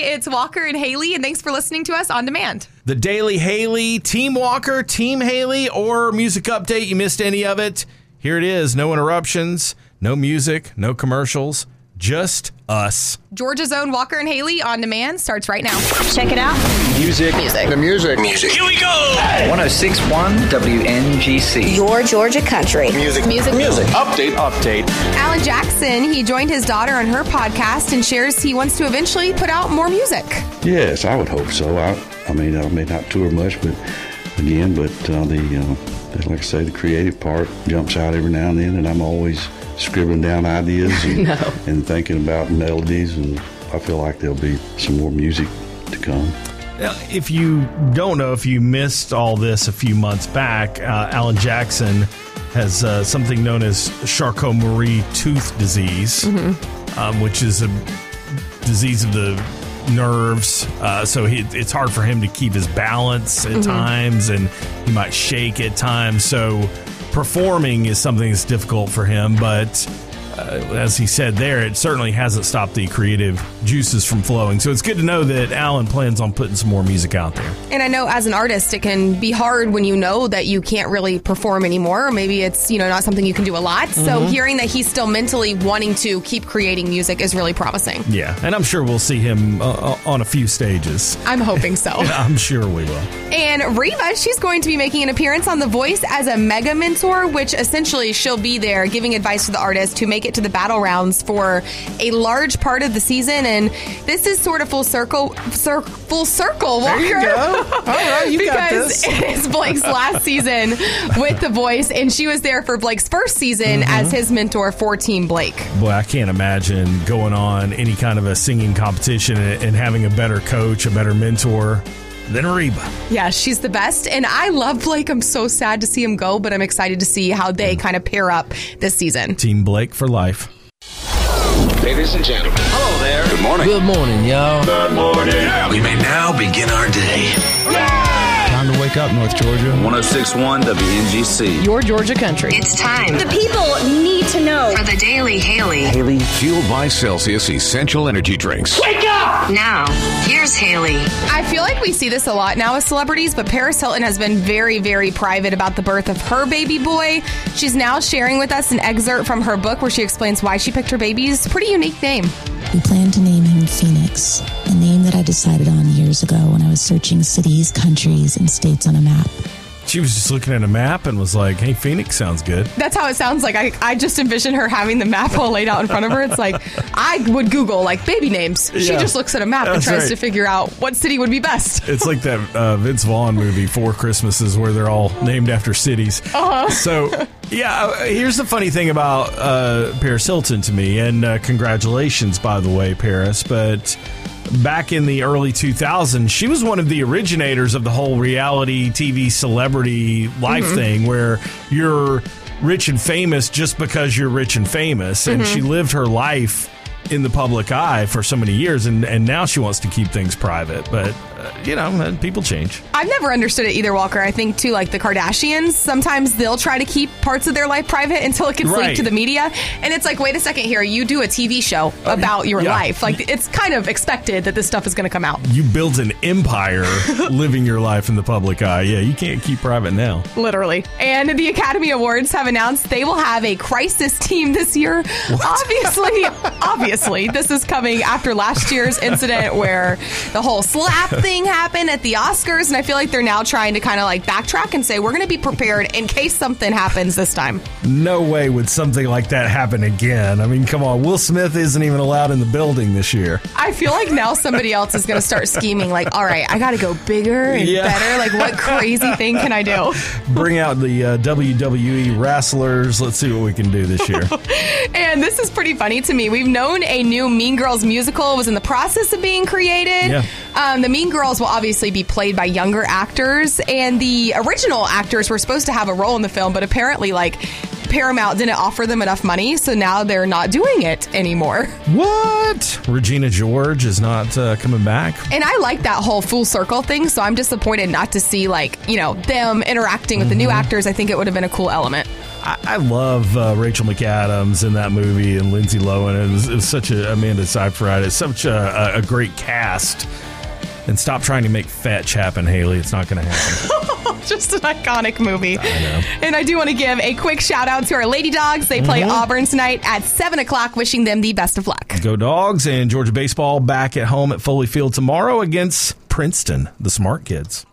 It's Walker and Haley, and thanks for listening to us on demand. The Daily Haley, Team Walker, Team Haley, or music update. You missed any of it? Here it is. No interruptions, no music, no commercials, just us. Georgia's own Walker and Haley on demand starts right now. Check it out. Music. Music. The music. Music. Here we go. 1061 WNGC. Your Georgia country. Music. Music. Music. Update. Update. Alan Jackson, he joined his daughter on her podcast and shares he wants to eventually put out more music. Yes, I would hope so. I, I mean, I may not tour much, but again, but uh, the, uh, like I say, the creative part jumps out every now and then, and I'm always scribbling down ideas and, and thinking about melodies, and I feel like there'll be some more music to come. Now, If you don't know, if you missed all this a few months back, uh, Alan Jackson has uh, something known as Charcot-Marie tooth disease, um, which is a disease of the nerves. Uh, so he, it's hard for him to keep his balance at times, and he might shake at times. So performing is something that's difficult for him, but. Uh, as he said there, it certainly hasn't stopped the creative juices from flowing. So it's good to know that Alan plans on putting some more music out there. And I know as an artist, it can be hard when you know that you can't really perform anymore, maybe it's you know not something you can do a lot. So hearing that he's still mentally wanting to keep creating music is really promising. Yeah, and I'm sure we'll see him uh, on a few stages. I'm hoping so. I'm sure we will. And Reba, she's going to be making an appearance on The Voice as a mega mentor, which essentially she'll be there giving advice to the artist to make it to the battle rounds for a large part of the season. And this is sort of full circle, cir- full circle, Walker. There you go. All right, you got because this. it's Blake's last season with The Voice, and she was there for Blake's first season Mm-hmm. as his mentor for Team Blake. Boy, I can't imagine going on any kind of a singing competition and having a better coach, a better mentor than Reba. Yeah, she's the best. And I love Blake. I'm so sad to see him go, but I'm excited to see how they kind of pair up this season. Team Blake for life. Ladies and gentlemen. Hello there. Good morning. Good morning, y'all. Good morning. We may now begin our day. Time to wake up, North Georgia. 1061 WNGC. Your Georgia country. It's time The people need to know. for the Daily Haley. Haley. Fueled by Celsius Essential Energy Drinks. Wake up! Now, here's Haley. I feel like we see this a lot now with celebrities, but Paris Hilton has been very, very private about the birth of her baby boy. She's now sharing with us an excerpt from her book where she explains why she picked her baby's pretty unique name. We plan to name him Phoenix, a name that I decided on years ago when I was searching cities, countries, and states on a map. She was just looking at a map and was like, hey, Phoenix sounds good. That's how it sounds like. I, I just envision her having the map all laid out in front of her. It's like I would Google like baby names. She Yeah. just looks at a map and tries right. to figure out what city would be best. It's like that uh, Vince Vaughn movie, Four Christmases, where they're all named after cities. Uh-huh. So, yeah, uh, here's the funny thing about uh, Paris Hilton to me, and uh, congratulations, by the way, Paris. But back in the early 2000s, she was one of the originators of the whole reality TV celebrity life mm-hmm. thing, where you're rich and famous just because you're rich and famous, and she mm-hmm. lived her life in the public eye for so many years, and, and now she wants to keep things private. But, uh, you know, people change. I've never understood it either, Walker. I think too, like the Kardashians, sometimes they'll try to keep parts of their life private until it gets Right. leaked to the media, and it's like, wait a second here, you do a TV show about your yeah. life. Like it's kind of expected that this stuff is going to come out. You built an empire living your life in the public eye. Yeah, you can't keep private now. Literally. And the Academy Awards have announced they will have a crisis team this year. Obviously, obviously, this is coming after last year's incident where the whole slap thing happened at the Oscars. And I feel like they're now trying to kind of like backtrack and say, we're going to be prepared in case something happens this time. No way would something like that happen again. I mean, come on. Will Smith isn't even allowed in the building this year. I feel like now somebody else is going to start scheming, like, all right, I got to go bigger and Yeah. better. Like, what crazy thing can I do? Bring out the uh, WWE wrestlers. Let's see what we can do this year. And this is pretty funny to me. We've known a new Mean Girls musical was in the process of being created. Yeah. Um, the Mean Girls will obviously be played by younger actors, and the original actors were supposed to have a role in the film, but apparently, like, Paramount didn't offer them enough money, so now they're not doing it anymore. what? Regina George is not uh, coming back. And I like that whole full circle thing, so I'm disappointed not to see, like, you know, them interacting with the new actors. I think it would have been a cool element. I, I love uh, Rachel McAdams in that movie and Lindsay Lohan. It was, it was such a Amanda Seyfried. It's such a, a, a great cast. And stop trying to make fetch happen, Haley. It's not going to happen. Just an iconic movie. I know. And I do want to give a quick shout out to our Lady Dogs. They play Mhm. Auburn tonight at 7 o'clock, wishing them the best of luck. Go Dogs and Georgia baseball back at home at Foley Field tomorrow against Princeton, the Smart Kids.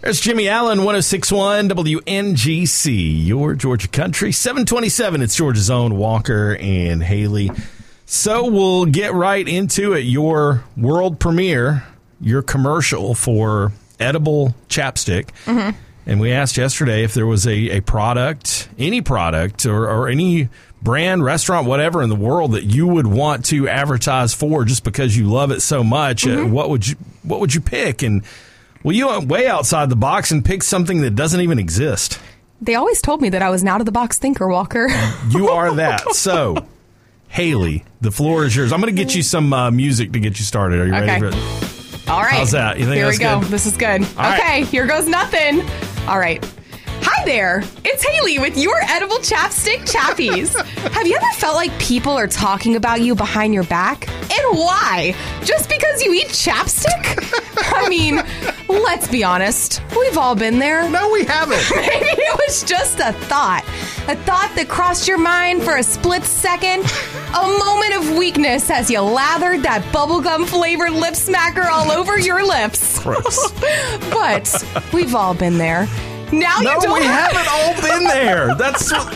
There's Jimmy Allen, 1061 WNGC, your Georgia country. 727, it's Georgia's own Walker and Haley. So we'll get right into it. Your world premiere, your commercial for edible chapstick. Mm-hmm. And we asked yesterday if there was a, a product, any product or, or any brand, restaurant, whatever in the world that you would want to advertise for just because you love it so much. Uh, what would you what would you pick? And well, you went way outside the box and picked something that doesn't even exist. They always told me that I was an out of the box thinker, Walker. You are that. so, Haley, the floor is yours. I'm going to get you some uh, music to get you started. Are you ready for it? All right. How's that? You think here we go. good? This is good. right. okay, here goes nothing. All right. Hi there. It's Haley with your edible chapstick chappies. Have you ever felt like people are talking about you behind your back? And why? Just because you eat chapstick? I mean, let's be honest. We've all been there. No, we haven't. Maybe it was just a thought. A thought that crossed your mind for a split second. A moment of weakness as you lathered that bubblegum flavored lip smacker all over your lips. But we've all been there. Now No, you don't we haven't all been there. That's what.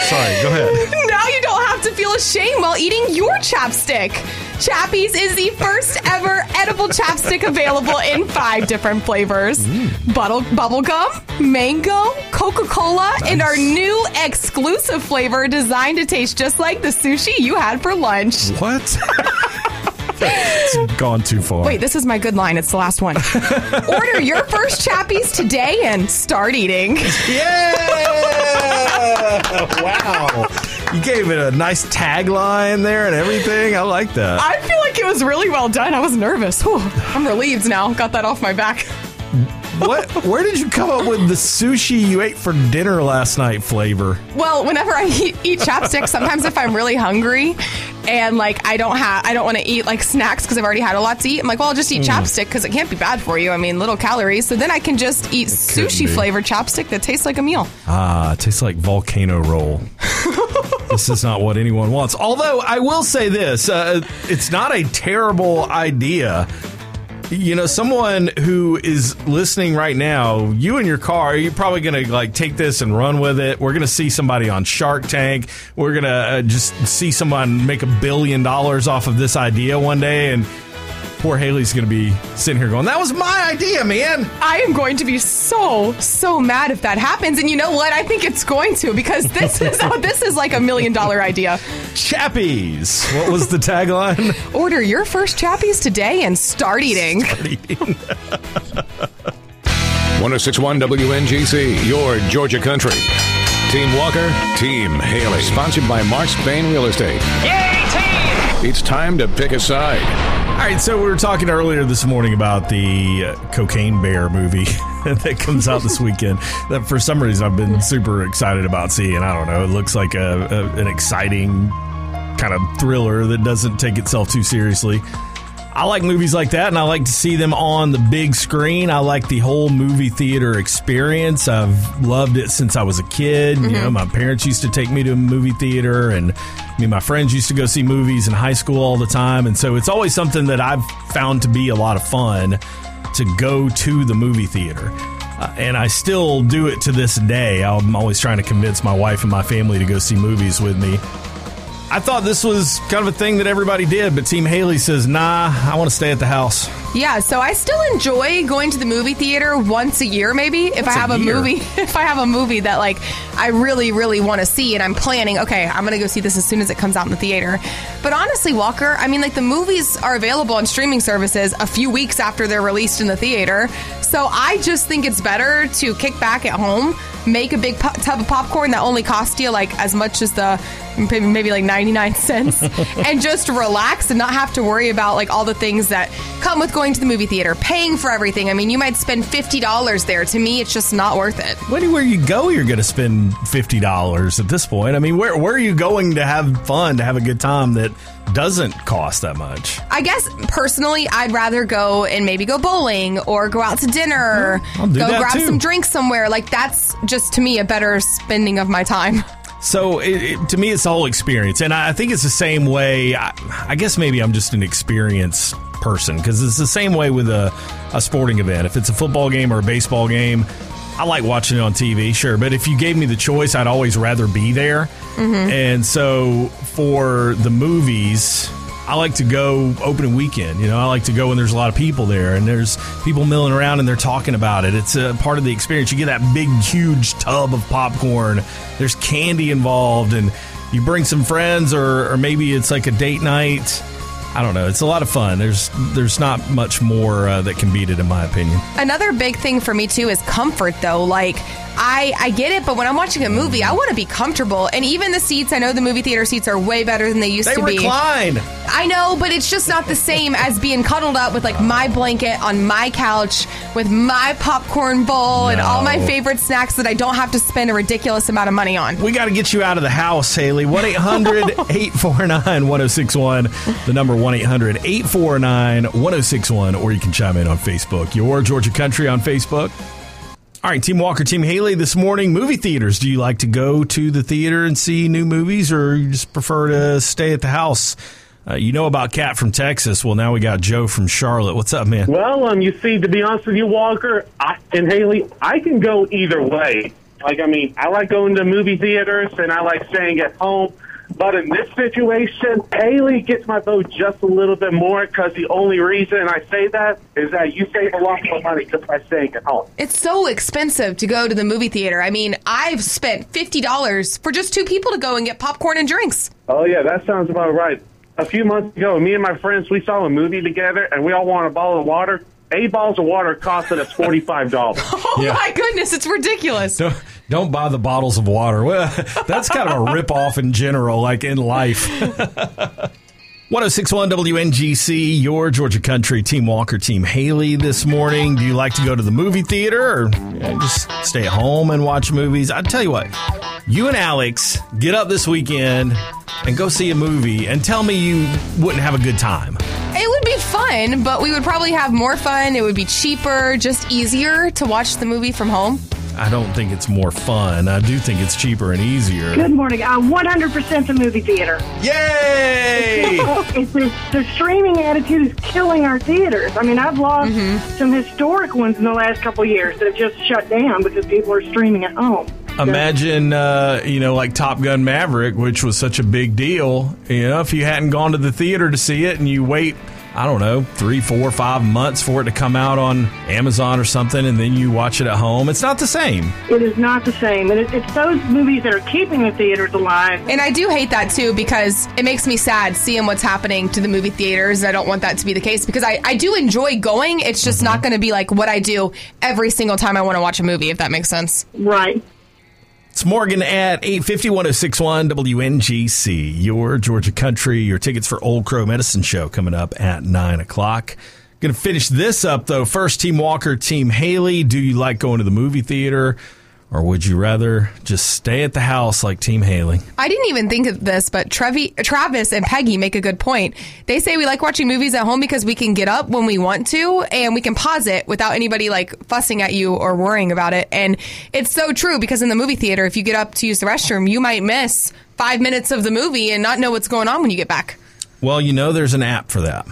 Sorry, go ahead. now you don't have to feel ashamed while eating your chapstick. Chappies is the first ever edible chapstick available in five different flavors. Mm. Bubble bubblegum, mango, Coca-Cola, and our new exclusive flavor designed to taste just like the sushi you had for lunch. What? it's gone too far. Wait, this is my good line. It's the last one. Order your first chappies today and start eating. Yeah! wow. You gave it a nice tagline there and everything. I like that. I feel like it was really well done. I was nervous. Whew, I'm relieved now. Got that off my back. what? Where did you come up with the sushi you ate for dinner last night flavor? Well, whenever I eat, eat chapstick, sometimes if I'm really hungry and like I don't have, I don't want to eat like snacks because I've already had a lot to eat. I'm like, well, I'll just eat Mm. chapstick because it can't be bad for you. I mean, little calories. So then I can just eat couldn't sushi flavored chapstick that tastes like a meal. Ah, it tastes like volcano roll. this is not what anyone wants. Although I will say this, uh, it's not a terrible idea. You know, someone who is listening right now, you in your car, you're probably going to like take this and run with it. We're going to see somebody on Shark Tank. We're going to uh, just see someone make a billion dollars off of this idea one day and poor Haley's going to be sitting here going, "That was my idea, man." I am going to be so so mad if that happens. And you know what? I think it's going to because this is oh, this is like a million dollar idea. Chappies. What was the tagline? Order your first chappies today and start eating. 1061 WNGC, your Georgia country. Team Walker, Team Haley. Sponsored by Mark Spain Real Estate. Yay, team! It's time to pick a side. All right, so we were talking earlier this morning about the uh, Cocaine Bear movie that comes out this weekend. That for some reason I've been super excited about seeing. I don't know. It looks like a, a an exciting kind of thriller that doesn't take itself too seriously. I like movies like that, and I like to see them on the big screen. I like the whole movie theater experience. I've loved it since I was a kid. You know, my parents used to take me to a movie theater, and me and my friends used to go see movies in high school all the time. And so it's always something that I've found to be a lot of fun to go to the movie theater. Uh, and I still do it to this day. I'm always trying to convince my wife and my family to go see movies with me. I thought this was kind of a thing that everybody did, but Team Haley says, nah, I want to stay at the house. Yeah, so I still enjoy going to the movie theater once a year, maybe if I Once a have a, year? movie. If I have a movie that like I really, really want to see, and I'm planning, okay, I'm gonna go see this as soon as it comes out in the theater. But honestly, Walker, I mean, like the movies are available on streaming services a few weeks after they're released in the theater. So I just think it's better to kick back at home, make a big po- tub of popcorn that only costs you like as much as the maybe like 99 cents, and just relax and not have to worry about like all the things that come with going to the movie theater, paying for everything. I mean, you might spend $50 there. To me, it's just not worth it. Anywhere you go, you're going to spend fifty dollars at this point. I mean, where where are you going to have fun, to have a good time that doesn't cost that much? I guess personally, I'd rather go and maybe go bowling or go out to dinner, go grab too. some drinks somewhere. Like that's just to me a better spending of my time. So it, it, to me, it's the whole experience, and I, I think it's the same way. I, I guess maybe I'm just an experienced person because it's the same way with a, a sporting event. If it's a football game or a baseball game, I like watching it on TV, sure. But if you gave me the choice, I'd always rather be there. Mm-hmm. And so for the movies. I like to go opening weekend. You know, I like to go when there's a lot of people there and there's people milling around and they're talking about it. It's a part of the experience. You get that big, huge tub of popcorn. There's candy involved, and you bring some friends, or, or maybe it's like a date night. I don't know. It's a lot of fun. There's there's not much more uh, that can beat it, in my opinion. Another big thing for me too is comfort though. Like I I get it, but when I'm watching a movie, I want to be comfortable. And even the seats, I know the movie theater seats are way better than they used They to be. recline. I know, but it's just not the same as being cuddled up with like my blanket on my couch with my popcorn bowl and all my No. favorite snacks that I don't have to spend a ridiculous amount of money on. We got to get you out of the house, Haley. 1 800 849 1061. The number 1 800 849 1061. Or you can chime in on Facebook. Your Georgia Country on Facebook. All right, Team Walker, Team Haley, this morning, movie theaters. Do you like to go to the theater and see new movies, or you just prefer to stay at the house? Uh, you know about Kat from Texas. Well, now we got Joe from Charlotte. What's up, man? Well, um, you see, to be honest with you, Walker I, and Haley, I can go either way. Like, I mean, I like going to movie theaters and I like staying at home. But in this situation, Haley gets my vote just a little bit more because the only reason I say that is that you save a lot more money just by staying at home. It's so expensive to go to the movie theater. I mean, I've spent $50 for just two people to go and get popcorn and drinks. Oh, yeah, that sounds about right. A few months ago, me and my friends, we saw a movie together and we all wanted a bottle of water. Eight bottles of water costed us $45. Oh Yeah. my goodness, it's ridiculous. Don't, don't buy the bottles of water. Well, that's kind of a rip off in general, like in life. 1061 WNGC, your Georgia Country, Team Walker, Team Haley this morning. Do you like to go to the movie theater or just stay at home and watch movies? I tell you what, you and Alex get up this weekend and go see a movie and tell me you wouldn't have a good time. It would be fun, but we would probably have more fun. It would be cheaper, just easier to watch the movie from home. I don't think it's more fun. I do think it's cheaper and easier. Good morning. Uh, 100% the movie theater. Yay! it's the, the streaming attitude is killing our theaters. I mean, I've lost some historic ones in the last couple of years that have just shut down because people are streaming at home. Imagine, uh, you know, like Top Gun Maverick, which was such a big deal. You know, if you hadn't gone to the theater to see it and you wait, I don't know, three, four, five months for it to come out on Amazon or something, and then you watch it at home, it's not the same. It is not the same. And it, it's those movies that are keeping the theaters alive. And I do hate that too because it makes me sad seeing what's happening to the movie theaters. I don't want that to be the case because I, I do enjoy going. It's just not going to be like what I do every single time I want to watch a movie, if that makes sense. Right. It's Morgan at 850 1061 WNGC, your Georgia Country, your tickets for Old Crow Medicine Show coming up at 9 o'clock. Going to finish this up, though. First, Team Walker, Team Haley. Do you like going to the movie theater, or would you rather just stay at the house like Team Haley? I didn't even think of this, but Trevi, Travis and Peggy make a good point. They say we like watching movies at home because we can get up when we want to and we can pause it without anybody like fussing at you or worrying about it. And it's so true because in the movie theater, if you get up to use the restroom, you might miss five minutes of the movie and not know what's going on when you get back. Well, you know, there's an app for that.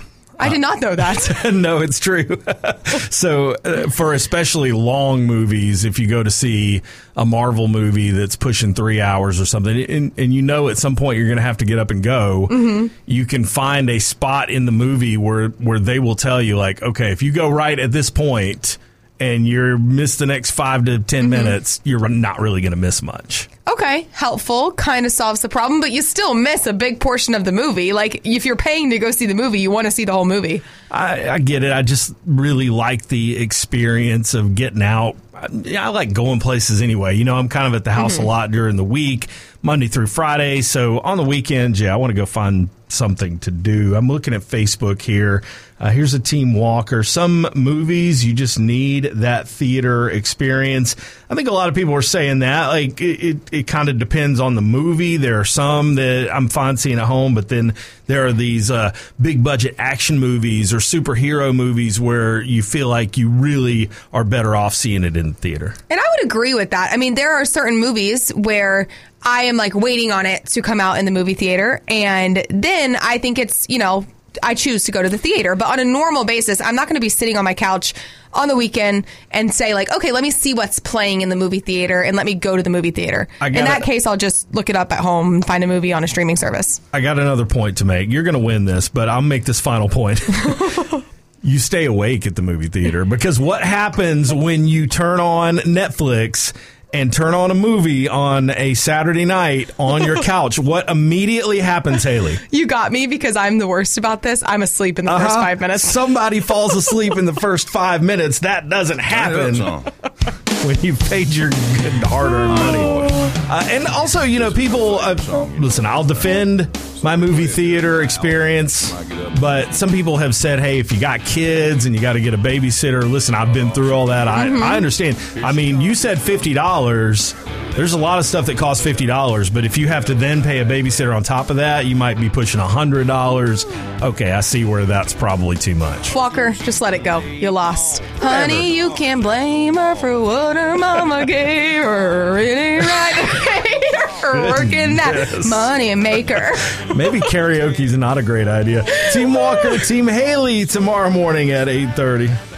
I did not know that. no, it's true. so, uh, for especially long movies, if you go to see a Marvel movie that's pushing three hours or something, and, and you know at some point you're going to have to get up and go, Mhm. you can find a spot in the movie where where they will tell you, like, okay, if you go right at this point and you're miss the next five to 10 mm-hmm. minutes, you're not really going to miss much. Okay, helpful, kind of solves the problem, but you still miss a big portion of the movie. Like, if you're paying to go see the movie, you want to see the whole movie. I, I get it. I just really like the experience of getting out. I, yeah, I like going places anyway. You know, I'm kind of at the house Mm-hmm. a lot during the week, Monday through Friday. So on the weekends, yeah, I want to go find something to do. I'm looking at Facebook here. Uh, here's a team walker. Some movies you just need that theater experience. I think a lot of people are saying that. Like it, it, it kind of depends on the movie. There are some that I'm fine seeing at home, but then there are these uh, big budget action movies or superhero movies where you feel like you really are better off seeing it in the theater. And I would agree with that. I mean, there are certain movies where I am like waiting on it to come out in the movie theater, and then I think it's, you know, I choose to go to the theater. But on a normal basis, I'm not going to be sitting on my couch on the weekend and say, like, okay, let me see what's playing in the movie theater and let me go to the movie theater. In that case, I'll just look it up at home and find a movie on a streaming service. I got another point to make. You're going to win this, but I'll make this final point. you stay awake at the movie theater because what happens when you turn on Netflix and turn on a movie on a Saturday night on your couch? What immediately happens, Haley? You got me because I'm the worst about this. I'm asleep in the first Uh-huh. five minutes. Somebody falls asleep in the first five minutes. That doesn't happen when you paid your good hard-earned money. Uh, and also, you know, people uh, listen. I'll defend my movie theater experience, but some people have said, "Hey, if you got kids and you got to get a babysitter, listen, I've been through all that. I, I understand. I mean, you said fifty dollars." There's a lot of stuff that costs fifty dollars, but if you have to then pay a babysitter on top of that, you might be pushing hundred dollars. Okay, I see where that's probably too much. Walker, just let it go. You lost. Honey, you can't blame her for what her mama gave her. It ain't right for working that Goodness. money maker. Maybe karaoke's not a great idea. Team Walker, Team Haley tomorrow morning at 8:30.